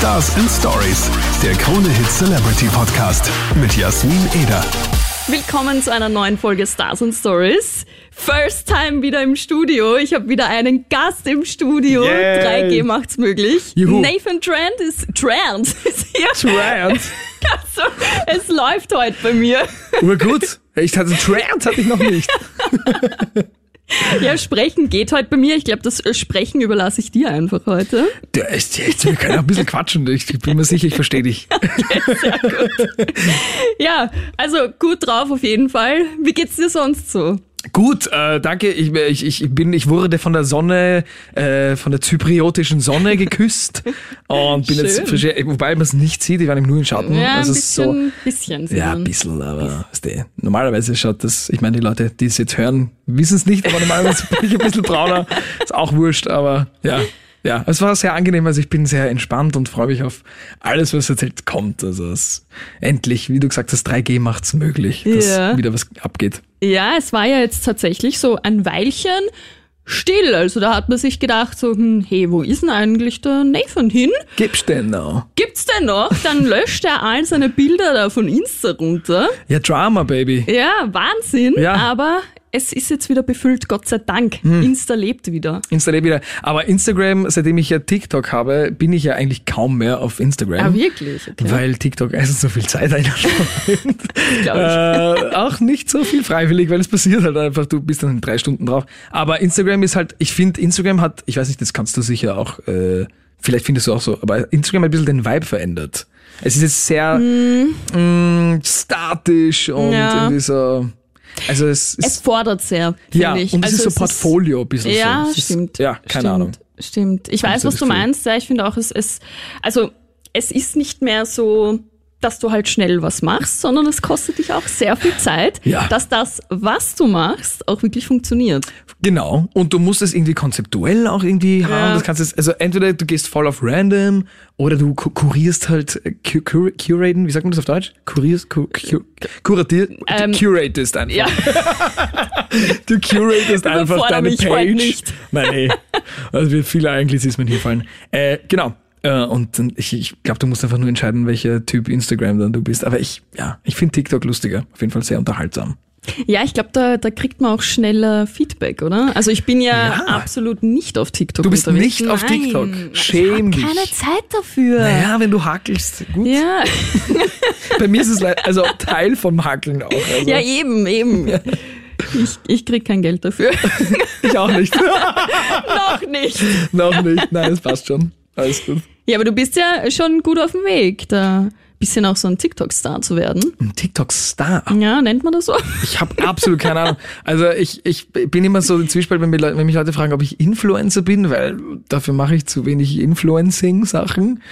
Stars and Stories, der Krone Hit Celebrity Podcast mit Jasmin Eder. Willkommen zu einer neuen Folge Stars and Stories. First time wieder im Studio. Ich habe wieder einen Gast im Studio. Yay. 3G macht's möglich. Juhu. Nathan Trent ist Trent ist hier. Trant. Also, es läuft heute bei mir. Urgut. Ich hatte Trant hatte ich noch nicht. Ja, sprechen geht heute bei mir. Ich glaube, das äh, Sprechen überlasse ich dir einfach heute. Der ist jetzt, wir können auch ein bisschen quatschen. Ich bin mir sicher, ich verstehe dich. Ja, also gut drauf auf jeden Fall. Wie geht's dir sonst so? Gut, äh, danke. Ich, ich, ich bin, ich wurde von der Sonne, äh, von der zypriotischen Sonne geküsst und bin jetzt Schön. frisch, wobei man es nicht sieht. Ich war nämlich nur im Schatten. Ja, ein Also es ist so, bisschen, bisschen. ja, ein bisschen, aber du, normalerweise schaut das, ich meine, die Leute, die es jetzt hören, wissen es nicht, aber normalerweise bin ich ein bisschen brauner. Ist auch wurscht, aber ja. Ja, es war sehr angenehm, also ich bin sehr entspannt und freue mich auf alles, was jetzt kommt. Also es, endlich, wie du gesagt hast, 3G macht's möglich, dass Ja. wieder was abgeht. Ja, es war ja jetzt tatsächlich so ein Weilchen still. Also da hat man sich gedacht, so, hm, hey, wo ist denn eigentlich der Nathan hin? Gibst denn noch? Gibt's denn noch? Dann löscht er all seine Bilder da von Insta runter. Ja, Drama, Baby. Ja, Wahnsinn. Ja. Aber es ist jetzt wieder befüllt, Gott sei Dank. Insta lebt wieder. Installiert wieder. Aber Instagram, seitdem ich ja TikTok habe, bin ich ja eigentlich kaum mehr auf Instagram. Ah, wirklich? Okay. Weil TikTok erstens so viel Zeit einnimmt. Äh, auch nicht so viel freiwillig, weil es passiert halt einfach, du bist dann in drei Stunden drauf. Aber Instagram ist halt, ich finde, Instagram hat, ich weiß nicht, das kannst du sicher auch, äh, vielleicht findest du auch so, aber Instagram hat ein bisschen den Vibe verändert. Es ist jetzt sehr mh, statisch und Hm. Ja. irgendwie so, also es Es fordert sehr, finde ja, ich. und es Also ist so es Portfolio ein bisschen Ja, so. Es ist, stimmt. Ja, keine stimmt, Ahnung. Stimmt. Ich weiß, so was du meinst. Ja, ich finde auch, es, es, also, es ist nicht mehr so, dass du halt schnell was machst, sondern es kostet dich auch sehr viel Zeit, Ja. dass das, was du machst, auch wirklich funktioniert. Genau. Und du musst es irgendwie konzeptuell auch irgendwie haben. Das kannst du, also entweder du gehst voll auf random oder du ku- kurierst halt, äh, cu- cur curaten, wie sagt man das auf Deutsch? Kurierst, cu cu kuratier, Ähm, du curatest einfach. Ja, Du curatest einfach deine Page. Nein, ey. Also wird viele Anglizismen hier fallen. Äh, genau. Äh, und dann- ich, ich glaube, du musst einfach nur entscheiden, welcher Typ Instagram dann du bist. Aber ich, ja, ich finde TikTok lustiger. Auf jeden Fall sehr unterhaltsam. ja ich glaube, da, da kriegt man auch schneller Feedback, oder? Also ich bin ja, Ja. absolut nicht auf TikTok Du bist unterwegs. nicht auf Nein. TikTok. Ich Schäm hab dich. keine Zeit dafür. Naja, wenn du hackelst. Gut. Ja, Bei mir ist es also Teil vom Hackeln auch. Also ja, eben, eben. Ich, ich krieg kein Geld dafür. ich auch nicht. Noch nicht. Noch nicht. Nein, es passt schon. Alles gut. Ja, aber du bist ja schon gut auf dem Weg, da ein bisschen auch so ein TikTok-Star zu werden. Ein TikTok-Star. Ja, nennt man das so? Ich habe absolut keine Ahnung. Also ich, ich bin immer so im Zwiespalt, wenn, wenn mich Leute fragen, ob ich Influencer bin, weil dafür mache ich zu wenig Influencing-Sachen.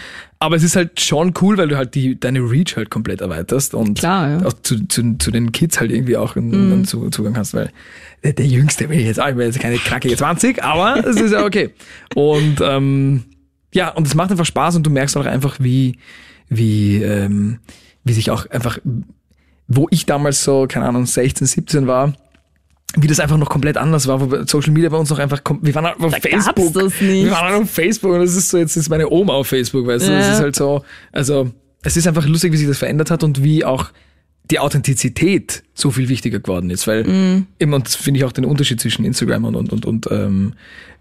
Aber es ist halt schon cool, weil du halt die, deine Reach halt komplett erweiterst und Klar, ja. Auch zu, zu, zu den Kids halt irgendwie auch einen, Zu- Zugang hast, weil der, der Jüngste will ich jetzt auch, ich bin jetzt keine knackige 20, aber es ist ja okay. Und ähm, ja, und es macht einfach Spaß und du merkst auch einfach, wie, wie, ähm, wie sich auch einfach, wo ich damals so, keine Ahnung, 16, 17 war, wie das einfach noch komplett anders war, wo Social Media bei uns noch einfach, wir waren halt auf Da Facebook. Wir waren halt auf Facebook und das ist so, jetzt ist meine Oma auf Facebook, weißt du, Ja. das ist halt so, also, es ist einfach lustig, wie sich das verändert hat und wie auch die Authentizität so viel wichtiger geworden ist, weil Mhm. eben, und das finde ich auch den Unterschied zwischen Instagram und, und, und, und, ähm,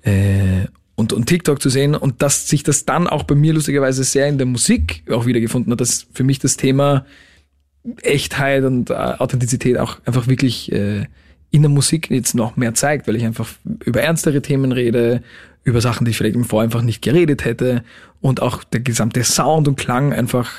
äh, und, und TikTok zu sehen und dass sich das dann auch bei mir lustigerweise sehr in der Musik auch wiedergefunden hat, dass für mich das Thema Echtheit und äh, Authentizität auch einfach wirklich äh, in der Musik jetzt noch mehr zeigt, weil ich einfach über ernstere Themen rede, über Sachen, die ich vielleicht im Vor einfach nicht geredet hätte und auch der gesamte Sound und Klang einfach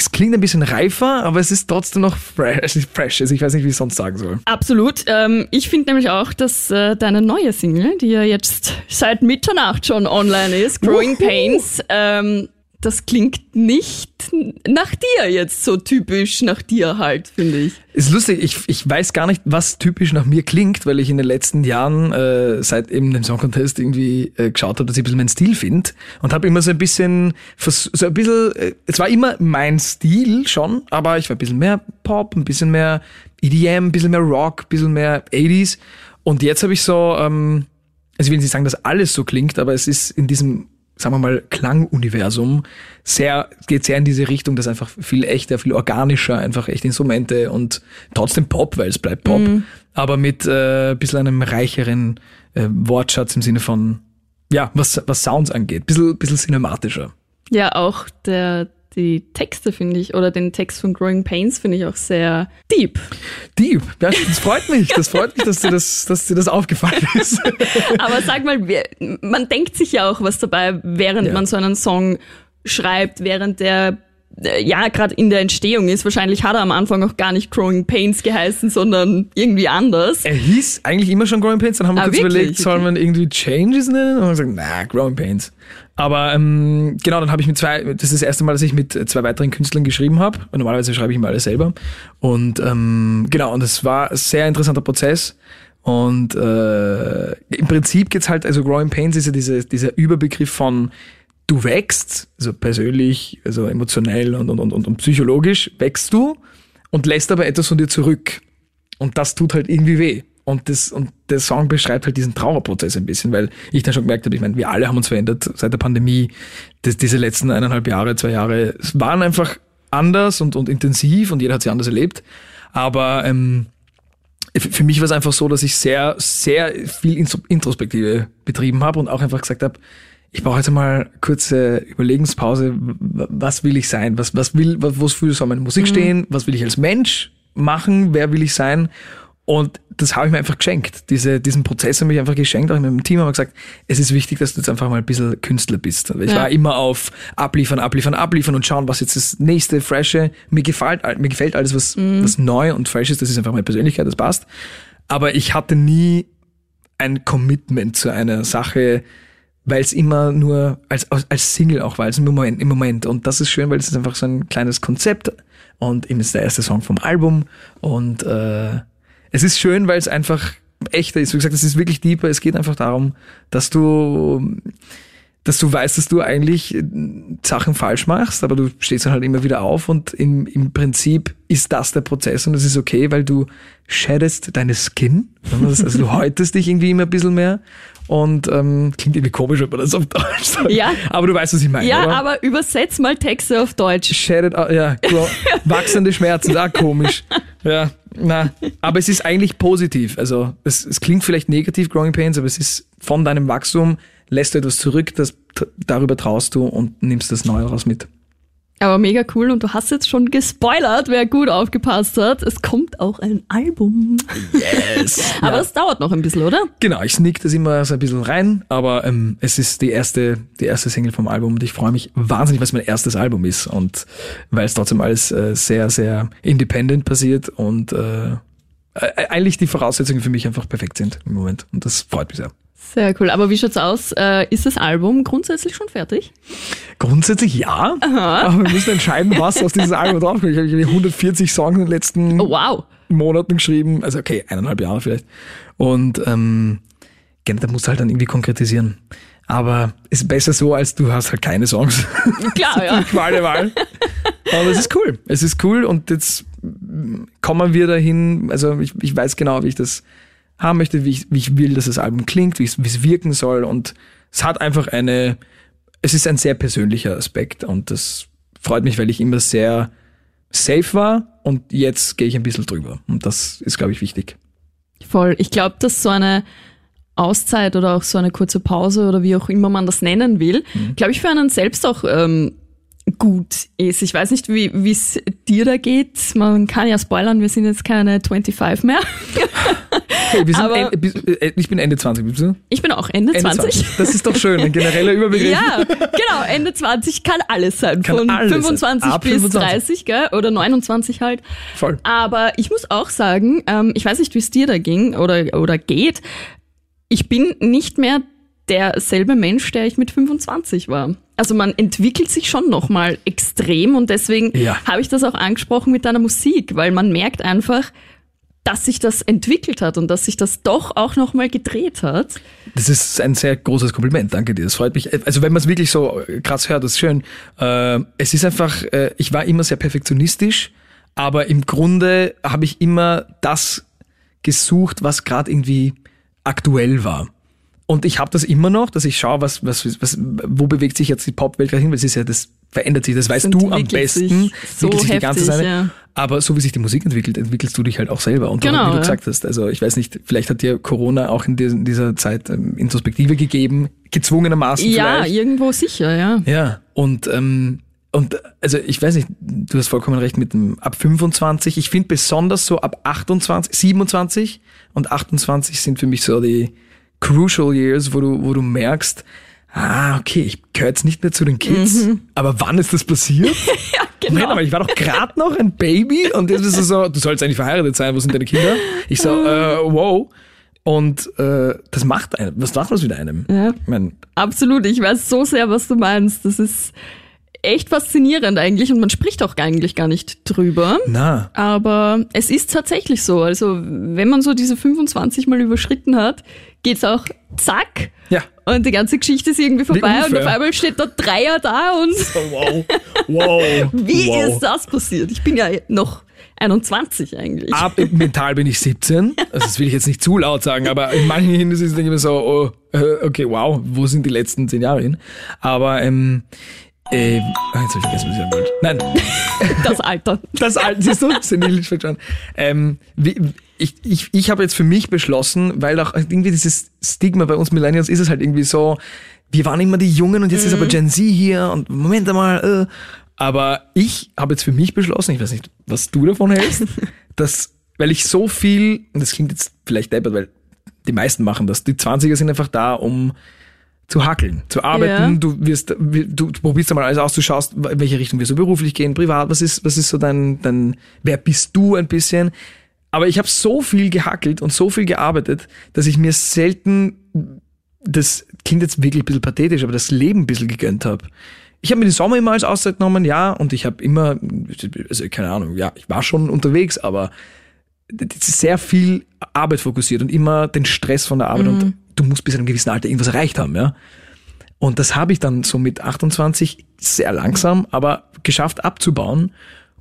es klingt ein bisschen reifer, aber es ist trotzdem noch fresh. Fresh. Also ich weiß nicht, wie ich es sonst sagen soll. Absolut. Ähm, ich finde nämlich auch, dass äh, deine neue Single, die ja jetzt seit Mitternacht schon online ist, Growing. Pains, ähm, das klingt nicht nach dir jetzt so typisch nach dir halt, finde ich. Ist lustig, ich, ich weiß gar nicht, was typisch nach mir klingt, weil ich in den letzten Jahren äh, seit eben dem Song Contest irgendwie äh, geschaut habe, dass ich ein bisschen meinen Stil finde und habe immer so ein bisschen, so ein bisschen, äh, es war immer mein Stil schon, aber ich war ein bisschen mehr Pop, ein bisschen mehr EDM, ein bisschen mehr Rock, ein bisschen mehr 80s und jetzt habe ich so, ähm, also ich will nicht sagen, dass alles so klingt, aber es ist in diesem sagen wir mal, Klanguniversum sehr, geht sehr in diese Richtung, dass einfach viel echter, viel organischer, einfach echt Instrumente und trotzdem Pop, weil es bleibt Pop, aber mit äh, ein bisschen einem reicheren äh, Wortschatz im Sinne von, ja, was, was Sounds angeht, bisschen, bisschen cinematischer. Ja, auch der, die Texte finde ich, oder den Text von Growing Pains finde ich auch sehr deep. Deep, ja, das freut mich, das freut mich, dass dir das, dass dir das aufgefallen ist. Aber sag mal, man denkt sich ja auch was dabei, während Ja. man so einen Song schreibt, während der äh, ja gerade in der Entstehung ist. Wahrscheinlich hat er am Anfang auch gar nicht Growing Pains geheißen, sondern irgendwie anders. Er hieß eigentlich immer schon Growing Pains, dann haben wir Ah, kurz wirklich? überlegt, soll man irgendwie Changes nennen? Und haben gesagt, na, Growing Pains. Aber ähm, genau, dann habe ich mit zwei, das ist das erste Mal, dass ich mit zwei weiteren Künstlern geschrieben habe. Normalerweise schreibe ich immer alles selber. Und ähm, genau, und es war ein sehr interessanter Prozess. Und äh, im Prinzip geht's halt, also Growing Pains ist ja diese, dieser Überbegriff von du wächst, also persönlich, also emotionell und, und, und, und, und psychologisch wächst du und lässt aber etwas von dir zurück. Und das tut halt irgendwie weh. Und, das, und der Song beschreibt halt diesen Trauerprozess ein bisschen, weil ich dann schon gemerkt habe, ich meine, wir alle haben uns verändert seit der Pandemie. Das, diese letzten eineinhalb Jahre, zwei Jahre, es waren einfach anders und, und intensiv und jeder hat sie anders erlebt. Aber ähm, für mich war es einfach so, dass ich sehr, sehr viel Intro- Introspektive betrieben habe und auch einfach gesagt habe, ich brauche jetzt mal kurze Überlegenspause. Was will ich sein? Was, was will, was, wofür soll meine Musik stehen? Was will ich als Mensch machen? Wer will ich sein? Und das habe ich mir einfach geschenkt. Diese, diesen Prozess habe ich einfach geschenkt. Auch mit dem Team haben wir gesagt, es ist wichtig, dass du jetzt einfach mal ein bisschen Künstler bist. Ich Ja. war immer auf abliefern, abliefern, abliefern und schauen, was jetzt das nächste Freshe. Mir gefällt, mir gefällt alles, was, was neu und fresh ist. Das ist einfach meine Persönlichkeit, das passt. Aber ich hatte nie ein Commitment zu einer Sache, weil es immer nur als, als Single auch war, als im Moment, im Moment. Und das ist schön, weil es ist einfach so ein kleines Konzept und eben ist der erste Song vom Album. Und äh, es ist schön, weil es einfach echter ist. Wie gesagt, es ist wirklich deeper. Es geht einfach darum, dass du dass du weißt, dass du eigentlich äh, Sachen falsch machst, aber du stehst dann halt immer wieder auf und im, im Prinzip ist das der Prozess und es ist okay, weil du sheddest deine Skin. Also du häutest dich irgendwie immer ein bisschen mehr und ähm, klingt irgendwie komisch, wenn man das auf Deutsch sagt. Ja. Aber du weißt, was ich meine, Ja, oder? aber übersetz mal Texte auf Deutsch. Shedded, ah, ja, wachsende Schmerzen, ah, komisch. Ja, na, aber es ist eigentlich positiv. Also es, es klingt vielleicht negativ, Growing Pains, aber es ist von deinem Wachstum lässt du etwas zurück, das darüber traust du und nimmst das Neue daraus mit. Aber mega cool und du hast jetzt schon gespoilert, wer gut aufgepasst hat. Es kommt auch ein Album. Yes. Aber ja. das dauert noch ein bisschen, oder? Genau, ich sneak das immer so ein bisschen rein, aber ähm, es ist die erste, die erste Single vom Album und ich freue mich wahnsinnig, weil es mein erstes Album ist und weil es trotzdem alles äh, sehr, sehr independent passiert und äh, äh, eigentlich die Voraussetzungen für mich einfach perfekt sind im Moment und das freut mich sehr. Sehr cool. Aber wie schaut's aus? Äh, ist das Album grundsätzlich schon fertig? Grundsätzlich ja, aber wir müssen entscheiden, was aus diesem Album draufkommt. Ich habe irgendwie 140 Songs in den letzten Oh, wow. Monaten geschrieben, also okay, eineinhalb Jahre vielleicht. Und ähm, genau, da musst du halt dann irgendwie konkretisieren. Aber ist besser so, als du hast halt keine Songs. Klar, ja. Qual der Wahl. Aber es ist cool. Es ist cool und jetzt mm, kommen wir dahin, also ich, ich weiß genau, wie ich das haben möchte, wie ich, wie ich will, dass das Album klingt, wie es, wie es wirken soll und es hat einfach eine, es ist ein sehr persönlicher Aspekt und das freut mich, weil ich immer sehr safe war und jetzt gehe ich ein bisschen drüber und das ist, glaube ich, wichtig. Voll. Ich glaube, dass so eine Auszeit oder auch so eine kurze Pause oder wie auch immer man das nennen will, glaube ich, für einen selbst auch ähm, gut ist. Ich weiß nicht, wie es dir da geht. Man kann ja spoilern, wir sind jetzt keine 25 mehr. Okay, wir sind Aber- Ende, äh, ich bin Ende 20, bist du? Ich bin auch Ende, Ende 20. Das ist doch schön, ein genereller Überbegriff. Ja, genau. Ende 20 kann alles sein. Kann Von alles sein. 25 Ab bis 25. 30, gell? Oder 29 halt. Voll. Aber ich muss auch sagen, ähm, ich weiß nicht, wie es dir da ging oder, oder geht. Ich bin nicht mehr derselbe Mensch, der ich mit 25 war. Also man entwickelt sich schon nochmal extrem und deswegen Ja. habe ich das auch angesprochen mit deiner Musik, weil man merkt einfach, dass sich das entwickelt hat und dass sich das doch auch nochmal gedreht hat. Das ist ein sehr großes Kompliment, danke dir. Das freut mich. Also wenn man es wirklich so äh, krass hört, das ist schön. Äh, es ist einfach, äh, ich war immer sehr perfektionistisch, aber im Grunde habe ich immer das gesucht, was gerade irgendwie aktuell war. Und ich habe das immer noch, dass ich schaue, was, was, was, wo bewegt sich jetzt die Popwelt gerade hin, weil es ist ja, das verändert sich, das weißt Und du am besten, so entwickelt sich die ganze heftig, Zeit. ja. Aber so wie sich die Musik entwickelt, entwickelst du dich halt auch selber. Und Genau, wie du ja. gesagt hast, also ich weiß nicht, vielleicht hat dir Corona auch in dieser, in dieser Zeit ähm, Introspektive gegeben, gezwungenermaßen Ja, vielleicht. irgendwo sicher, ja. Ja, und, ähm, und also ich weiß nicht, du hast vollkommen recht mit dem ab 25. Ich finde besonders so ab 28, 27 und 28 sind für mich so die crucial years, wo du, wo du merkst, ah, okay, ich gehöre jetzt nicht mehr zu den Kids, aber wann ist das passiert? Ja, Moment, aber ich war doch gerade noch ein Baby und jetzt bist du so, du sollst eigentlich verheiratet sein, wo sind deine Kinder? Ich so, äh, wow. Und äh, das macht einem, was macht das mit einem? Ja. Ich mein, Absolut, ich weiß so sehr, was du meinst. Das ist echt faszinierend eigentlich und man spricht auch eigentlich gar nicht drüber. na, Aber es ist tatsächlich so. Also wenn man so diese 25 mal überschritten hat, geht's auch zack ja. und die ganze Geschichte ist irgendwie vorbei und auf einmal steht der Dreier da und Oh, wow, wow. wie wow. ist das passiert? Ich bin ja noch 21 eigentlich. Ab, mental bin ich 17. Also das will ich jetzt nicht zu laut sagen, aber in manchen Hinsichten ist es immer so, oh, äh, okay, wow, wo sind die letzten zehn Jahre hin? Aber, ähm, äh, ah, jetzt habe ich vergessen, was ich sagen wollte. Nein, Das Alter. das alte, siehst du, senil. Ähm, ich ich, ich habe jetzt für mich beschlossen, weil auch irgendwie dieses Stigma bei uns Millennials ist es halt irgendwie so, wir waren immer die Jungen und jetzt ist aber Gen Z hier und Moment einmal, äh. aber ich habe jetzt für mich beschlossen, ich weiß nicht, was du davon hältst, dass, weil ich so viel, und das klingt jetzt vielleicht deppert, weil die meisten machen das, die 20er sind einfach da, um zu hackeln, zu arbeiten. Ja. Du wirst, du, probierst einmal alles aus, du schaust, in welche Richtung wirst du beruflich gehen, privat, was ist, was ist so dein, dein, wer bist du ein bisschen? Aber ich habe so viel gehackelt und so viel gearbeitet, dass ich mir selten, das klingt jetzt wirklich ein bisschen pathetisch, aber das Leben ein bisschen gegönnt habe. Ich habe mir den Sommer immer als Auszeit genommen, ja, und ich habe immer, also keine Ahnung, ja, ich war schon unterwegs, aber sehr viel Arbeit fokussiert und immer den Stress von der Arbeit und du musst bis zu einem gewissen Alter irgendwas erreicht haben, ja. Und das habe ich dann so mit 28 sehr langsam, aber geschafft abzubauen.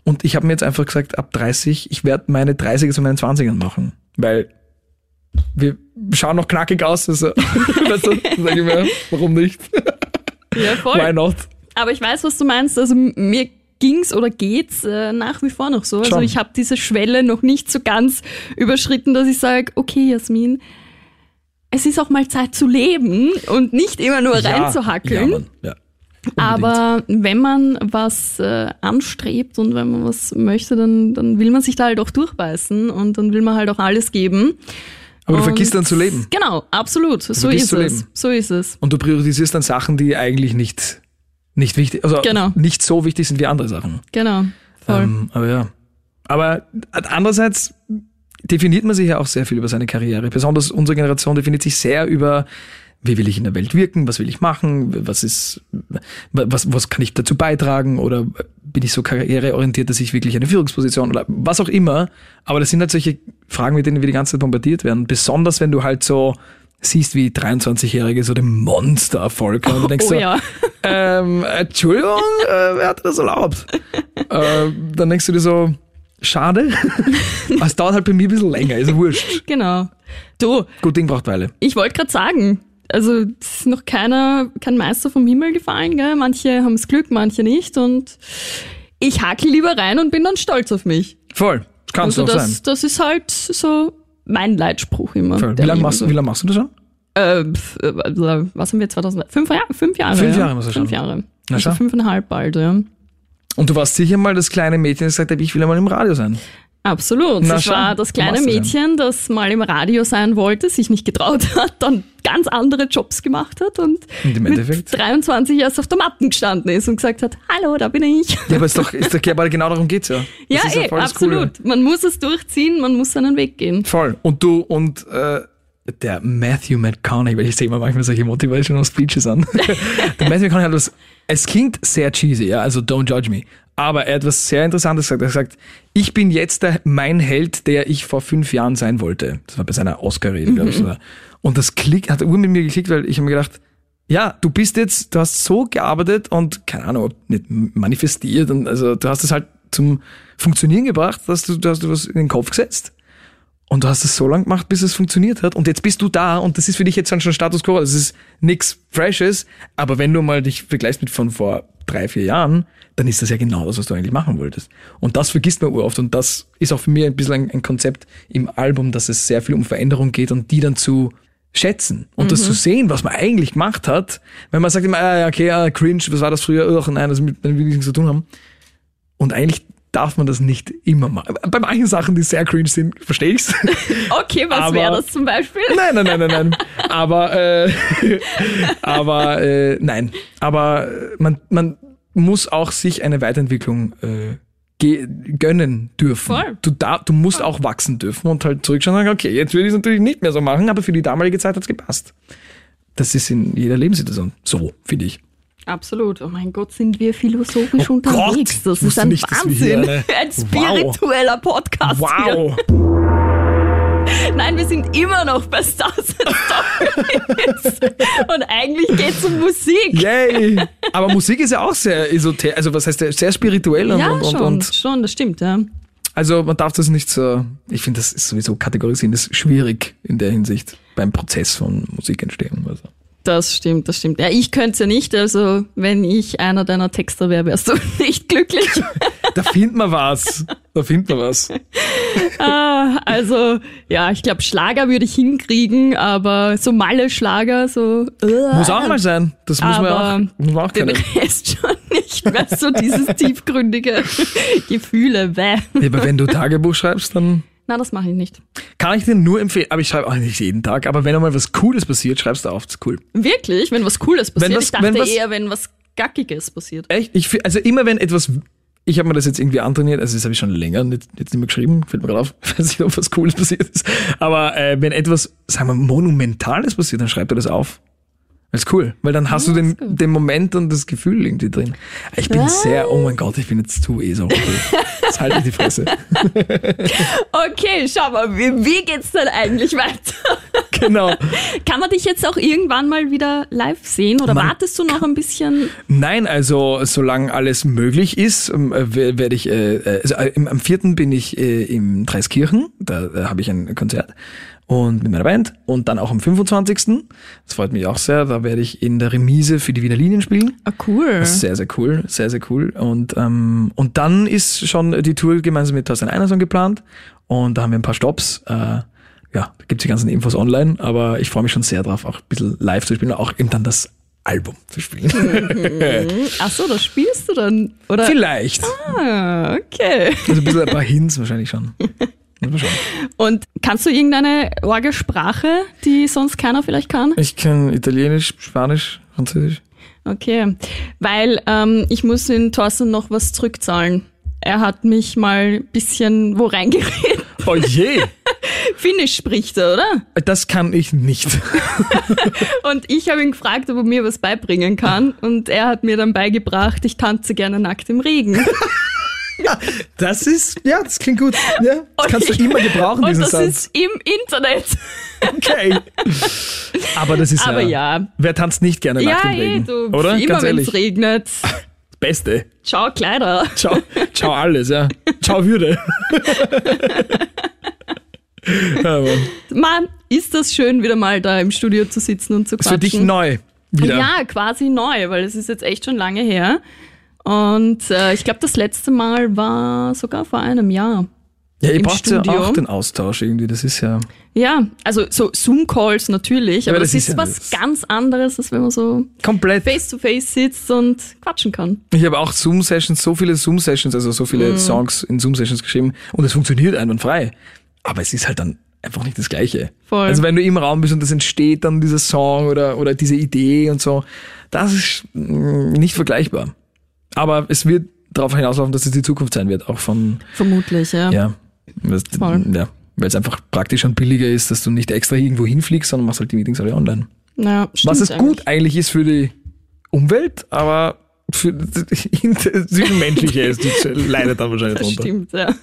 Und ich habe mir jetzt einfach gesagt, ab 30, ich werde meine 30er zu meinen 20ern machen. Weil wir schauen noch knackig aus. Also, weißt du, sag ich mir, warum nicht? Ja, voll. Why not? Aber ich weiß, was du meinst. Also mir ging's oder geht's äh, nach wie vor noch so. Also Schon. ich habe diese Schwelle noch nicht so ganz überschritten, dass ich sage, okay, Jasmin, es ist auch mal Zeit zu leben und nicht immer nur Ja, reinzuhackeln. Ja, Mann, ja. Aber wenn man was äh, anstrebt und wenn man was möchte, dann, dann will man sich da halt auch durchbeißen und dann will man halt auch alles geben. Aber du Und- vergisst dann zu leben. Genau, absolut. So vergisst ist es. So ist es. Und du priorisierst dann Sachen, die eigentlich nicht, nicht wichtig, also Genau. nicht so wichtig sind wie andere Sachen. Genau. Voll. Ähm, aber ja. Aber andererseits definiert man sich ja auch sehr viel über seine Karriere. Besonders unsere Generation definiert sich sehr über, wie will ich in der Welt wirken, was will ich machen, was ist, was, was kann ich dazu beitragen oder bin ich so karriereorientiert, dass ich wirklich eine Führungsposition oder was auch immer. Aber das sind halt solche Fragen, mit denen wir die ganze Zeit bombardiert werden. Besonders wenn du halt so siehst, wie 23-Jährige so den Monster-Erfolg haben. Und du denkst oh so, ja. ähm, Entschuldigung, äh, wer hat das erlaubt? äh, dann denkst du dir so, schade. Aber es dauert halt bei mir ein bisschen länger, ist ja wurscht. Genau. Du, Gut Ding braucht Weile. ich wollte gerade sagen, also es ist noch keiner, kein Meister vom Himmel gefallen, gell? Manche haben das Glück, manche nicht. Und ich hackel lieber rein und bin dann stolz auf mich. Voll, kann Also so auch das, sein. das ist halt so mein Leitspruch immer. Voll. Wie lange machst, lang machst du das schon? Äh, äh, was haben wir 2000? Fünf Jahre? Fünf Jahre. Fünf ja. Jahre er Fünf. Jahre. Na Also schau. fünfeinhalb bald, ja. Und du warst sicher mal das kleine Mädchen, das gesagt hat, ich will einmal im Radio sein. Absolut. Na ich schau, war das kleine ja. Mädchen, das mal im Radio sein wollte, sich nicht getraut hat, dann ganz andere Jobs gemacht hat und, Und im mit Endeffekt? 23 erst auf der Matten gestanden ist und gesagt hat, hallo, da bin ich. Ja, aber ist doch, ist doch aber genau darum geht's ja. Ja, Das ist eh, voll das Coole. absolut. Man muss es durchziehen, man muss seinen Weg gehen. Voll. Und du und äh, der Matthew McConaughey, weil ich sehe immer manchmal solche Motivational Speeches an. der Matthew McConaughey hat was, es klingt sehr cheesy, ja, also don't judge me. Aber er hat was sehr Interessantes gesagt. Er hat gesagt, ich bin jetzt der, mein Held, der ich vor fünf Jahren sein wollte. Das war bei seiner Oscar-Rede, glaube ich. sogar. Und das klick, hat ur mit mir geklickt, weil ich habe mir gedacht, ja, du bist jetzt, du hast so gearbeitet und, keine Ahnung, ob nicht manifestiert und also du hast es halt zum Funktionieren gebracht, dass du, du hast du was in den Kopf gesetzt. Und du hast es so lange gemacht, bis es funktioniert hat. Und jetzt bist du da und das ist für dich jetzt dann schon Status Quo. Das ist nix Freshes. Aber wenn du mal dich vergleichst mit von vor drei, vier Jahren, dann ist das ja genau das, was du eigentlich machen wolltest. Und das vergisst man oft. Und das ist auch für mich ein bisschen ein, Konzept im Album, dass es sehr viel um Veränderung geht und die dann zu schätzen und das zu sehen, was man eigentlich gemacht hat. Wenn man sagt immer, ah, ja, okay, ah, cringe, was war das früher? Ach, nein, das mit, will nichts zu tun haben. Und eigentlich darf man das nicht immer machen. Bei manchen Sachen, die sehr cringe sind, verstehe ich's. Okay, was wäre das zum Beispiel? Nein, nein, nein, nein, nein. Aber, äh, aber äh, nein. Aber man, man muss auch sich eine Weiterentwicklung äh, gönnen dürfen. Voll. Du, da, du musst auch wachsen dürfen und halt zurückschauen und sagen, okay, jetzt will ich es natürlich nicht mehr so machen, aber für die damalige Zeit hat's gepasst. Das ist in jeder Lebenssituation so, finde ich. Absolut. Oh mein Gott, sind wir philosophisch Oh unterwegs. Gott, das ist ein nicht, Wahnsinn. eine- ein spiritueller Podcast. Wow! Hier. Nein, wir sind immer noch bei Stars and Stories. Und eigentlich geht's um Musik. Yay! Aber Musik ist ja auch sehr esoterisch, also was heißt der, sehr spirituell und, Ja, und, und, schon, und schon, das stimmt, ja. Also man darf das nicht so, ich finde, das ist sowieso kategorisieren, das ist schwierig in der Hinsicht beim Prozess von Musikentstehung. Also. Das stimmt, das stimmt. Ja, ich könnte ja nicht, also wenn ich einer deiner Texter wäre, wärst du nicht glücklich. Da findet man was. Da findet man was. ah, also, ja, ich glaube, Schlager würde ich hinkriegen, aber so Malle-Schlager, so. äh, Muss auch mal sein. Das muss man auch, muss man auch Den. Rest schon nicht mehr so dieses tiefgründige Gefühle. Bäh. Ja, aber wenn du Tagebuch schreibst, dann Na, das mache ich nicht. kann ich dir nur empfehlen. Aber ich schreibe auch nicht jeden Tag. Aber wenn einmal was Cooles passiert, schreibst du auf. Das ist cool. Wirklich? Wenn was Cooles passiert? Was- ich dachte wenn was- eher, wenn was Gackiges passiert. Echt? Ich, also immer wenn etwas, ich habe mir das jetzt irgendwie antrainiert, also das habe ich schon länger nicht, jetzt nicht mehr geschrieben, fällt mir gerade auf, ich weiß nicht, ob was Cooles passiert ist. Aber äh, wenn etwas, sagen wir, Monumentales passiert, dann schreib dir das auf. Das ist cool, weil dann hast Ja, du den, den Moment und das Gefühl irgendwie drin. Ich bin Was? sehr, oh mein Gott, ich bin jetzt zu eh so. Jetzt halte ich die Fresse. Okay, schau mal, wie, wie geht's denn eigentlich weiter? genau. Kann man dich jetzt auch irgendwann mal wieder live sehen oder Man wartest du noch ein bisschen? Nein, also solange alles möglich ist, ähm, äh, wer- werde ich, äh, äh, also äh, am vierten bin ich äh, im Dreiskirchen, da habe ich ein Konzert und mit meiner Band und dann auch am 25. Das freut mich auch sehr, da werde ich in der Remise für die Wiener Linien spielen. Ah, cool. Das ist sehr, sehr cool, sehr, sehr cool. Und, ähm, und dann ist schon die Tour gemeinsam mit Thorstein Einerson geplant und da haben wir ein paar Stops. Äh, ja, da gibt's die ganzen Infos online, aber ich freue mich schon sehr drauf, auch ein bisschen live zu spielen, auch eben dann das Album zu spielen. Ach so, das spielst du dann? Oder? Vielleicht. Ah, okay. Also ein bisschen ein paar Hints wahrscheinlich schon. Und kannst du irgendeine Orgelsprache, die sonst keiner vielleicht kann? Ich kann Italienisch, Spanisch, Französisch. Okay, weil ähm, ich muss in Thorsten noch was zurückzahlen. Er hat mich mal ein bisschen wo reingeredet. Oh je, Finnisch spricht er, oder? das kann ich nicht. Und ich habe ihn gefragt, ob er mir was beibringen kann. Und er hat mir dann beigebracht, ich tanze gerne nackt im Regen. Das ist, ja, das klingt gut. Ja, das kannst du Und immer gebrauchen, Und diesen das Satz. ist im Internet. Okay. Aber das ist Aber ja, ja. Wer tanzt nicht gerne Ja, im eh, Regen? du. Oder? Immer wenn es regnet. Beste. Ciao, Kleider. Ciao, ciao alles, ja. Ciao Würde. ja, Mann. Mann, ist das schön, wieder mal da im Studio zu sitzen und zu quatschen. für dich neu. Wieder. Ja, quasi neu, weil es ist jetzt echt schon lange her. Und äh, ich glaube, das letzte Mal war sogar vor einem Jahr. ja ihr braucht ja Studio. auch den Austausch irgendwie. Das ist ja. Ja, also so Zoom-Calls natürlich, Ja, aber das, das ist, ja was das- ganz anderes, als wenn man so Komplett. face-to-face sitzt und quatschen kann. Ich habe auch Zoom-Sessions, so viele Zoom-Sessions, also so viele Songs in Zoom-Sessions geschrieben und es funktioniert einwandfrei. Aber es ist halt dann einfach nicht das Gleiche. Voll. Also wenn du im Raum bist und das entsteht dann dieser Song oder, oder diese Idee und so, das ist mm, nicht vergleichbar. Aber es wird darauf hinauslaufen, dass es die Zukunft sein wird, auch von, Vermutlich, ja. ja, Voll. ja weil es einfach praktischer und billiger ist, dass du nicht extra irgendwo hinfliegst, sondern machst halt die Meetings alle online. Naja, stimmt Was es eigentlich. gut eigentlich ist für die Umwelt, aber für das Zwischenmenschliche ist, leidet dann wahrscheinlich Das drunter. stimmt, ja.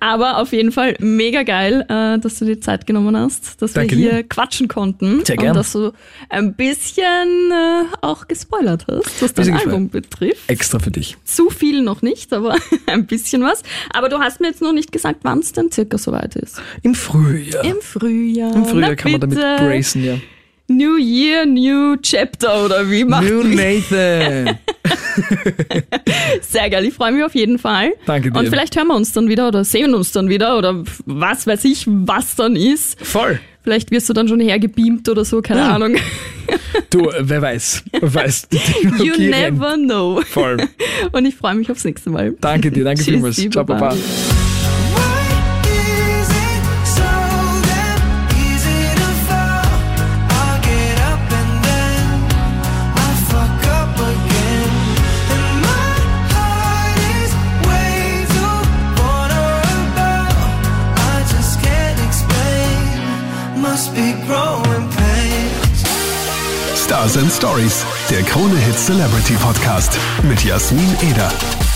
Aber auf jeden Fall mega geil, äh, dass du dir Zeit genommen hast, dass Danke wir hier dir. quatschen konnten. Sehr gern. Und dass du ein bisschen äh, auch gespoilert hast, was dein Bisschen Album betrifft. Extra für dich. Zu viel noch nicht, aber ein bisschen was. Aber du hast mir jetzt noch nicht gesagt, wann es denn circa soweit ist. Im Frühjahr. Im Frühjahr. Im Frühjahr Na kann man damit bitte. bracen, ja. New Year, New Chapter oder wie macht New Nathan. Sehr geil, ich freue mich auf jeden Fall. Danke dir. Und vielleicht hören wir uns dann wieder oder sehen uns dann wieder oder was weiß ich, was dann ist. Voll. Vielleicht wirst du dann schon hergebeamt oder so, keine Ja. Ahnung. Du, wer weiß. Wer weiß. You Technologie rennt. never know. Voll. Und ich freue mich aufs nächste Mal. Danke dir, danke Tschüssi, vielmals. Ciao, Baba. Papa. Stars and Stories, der Krone Hit Celebrity Podcast mit Jasmin Eder.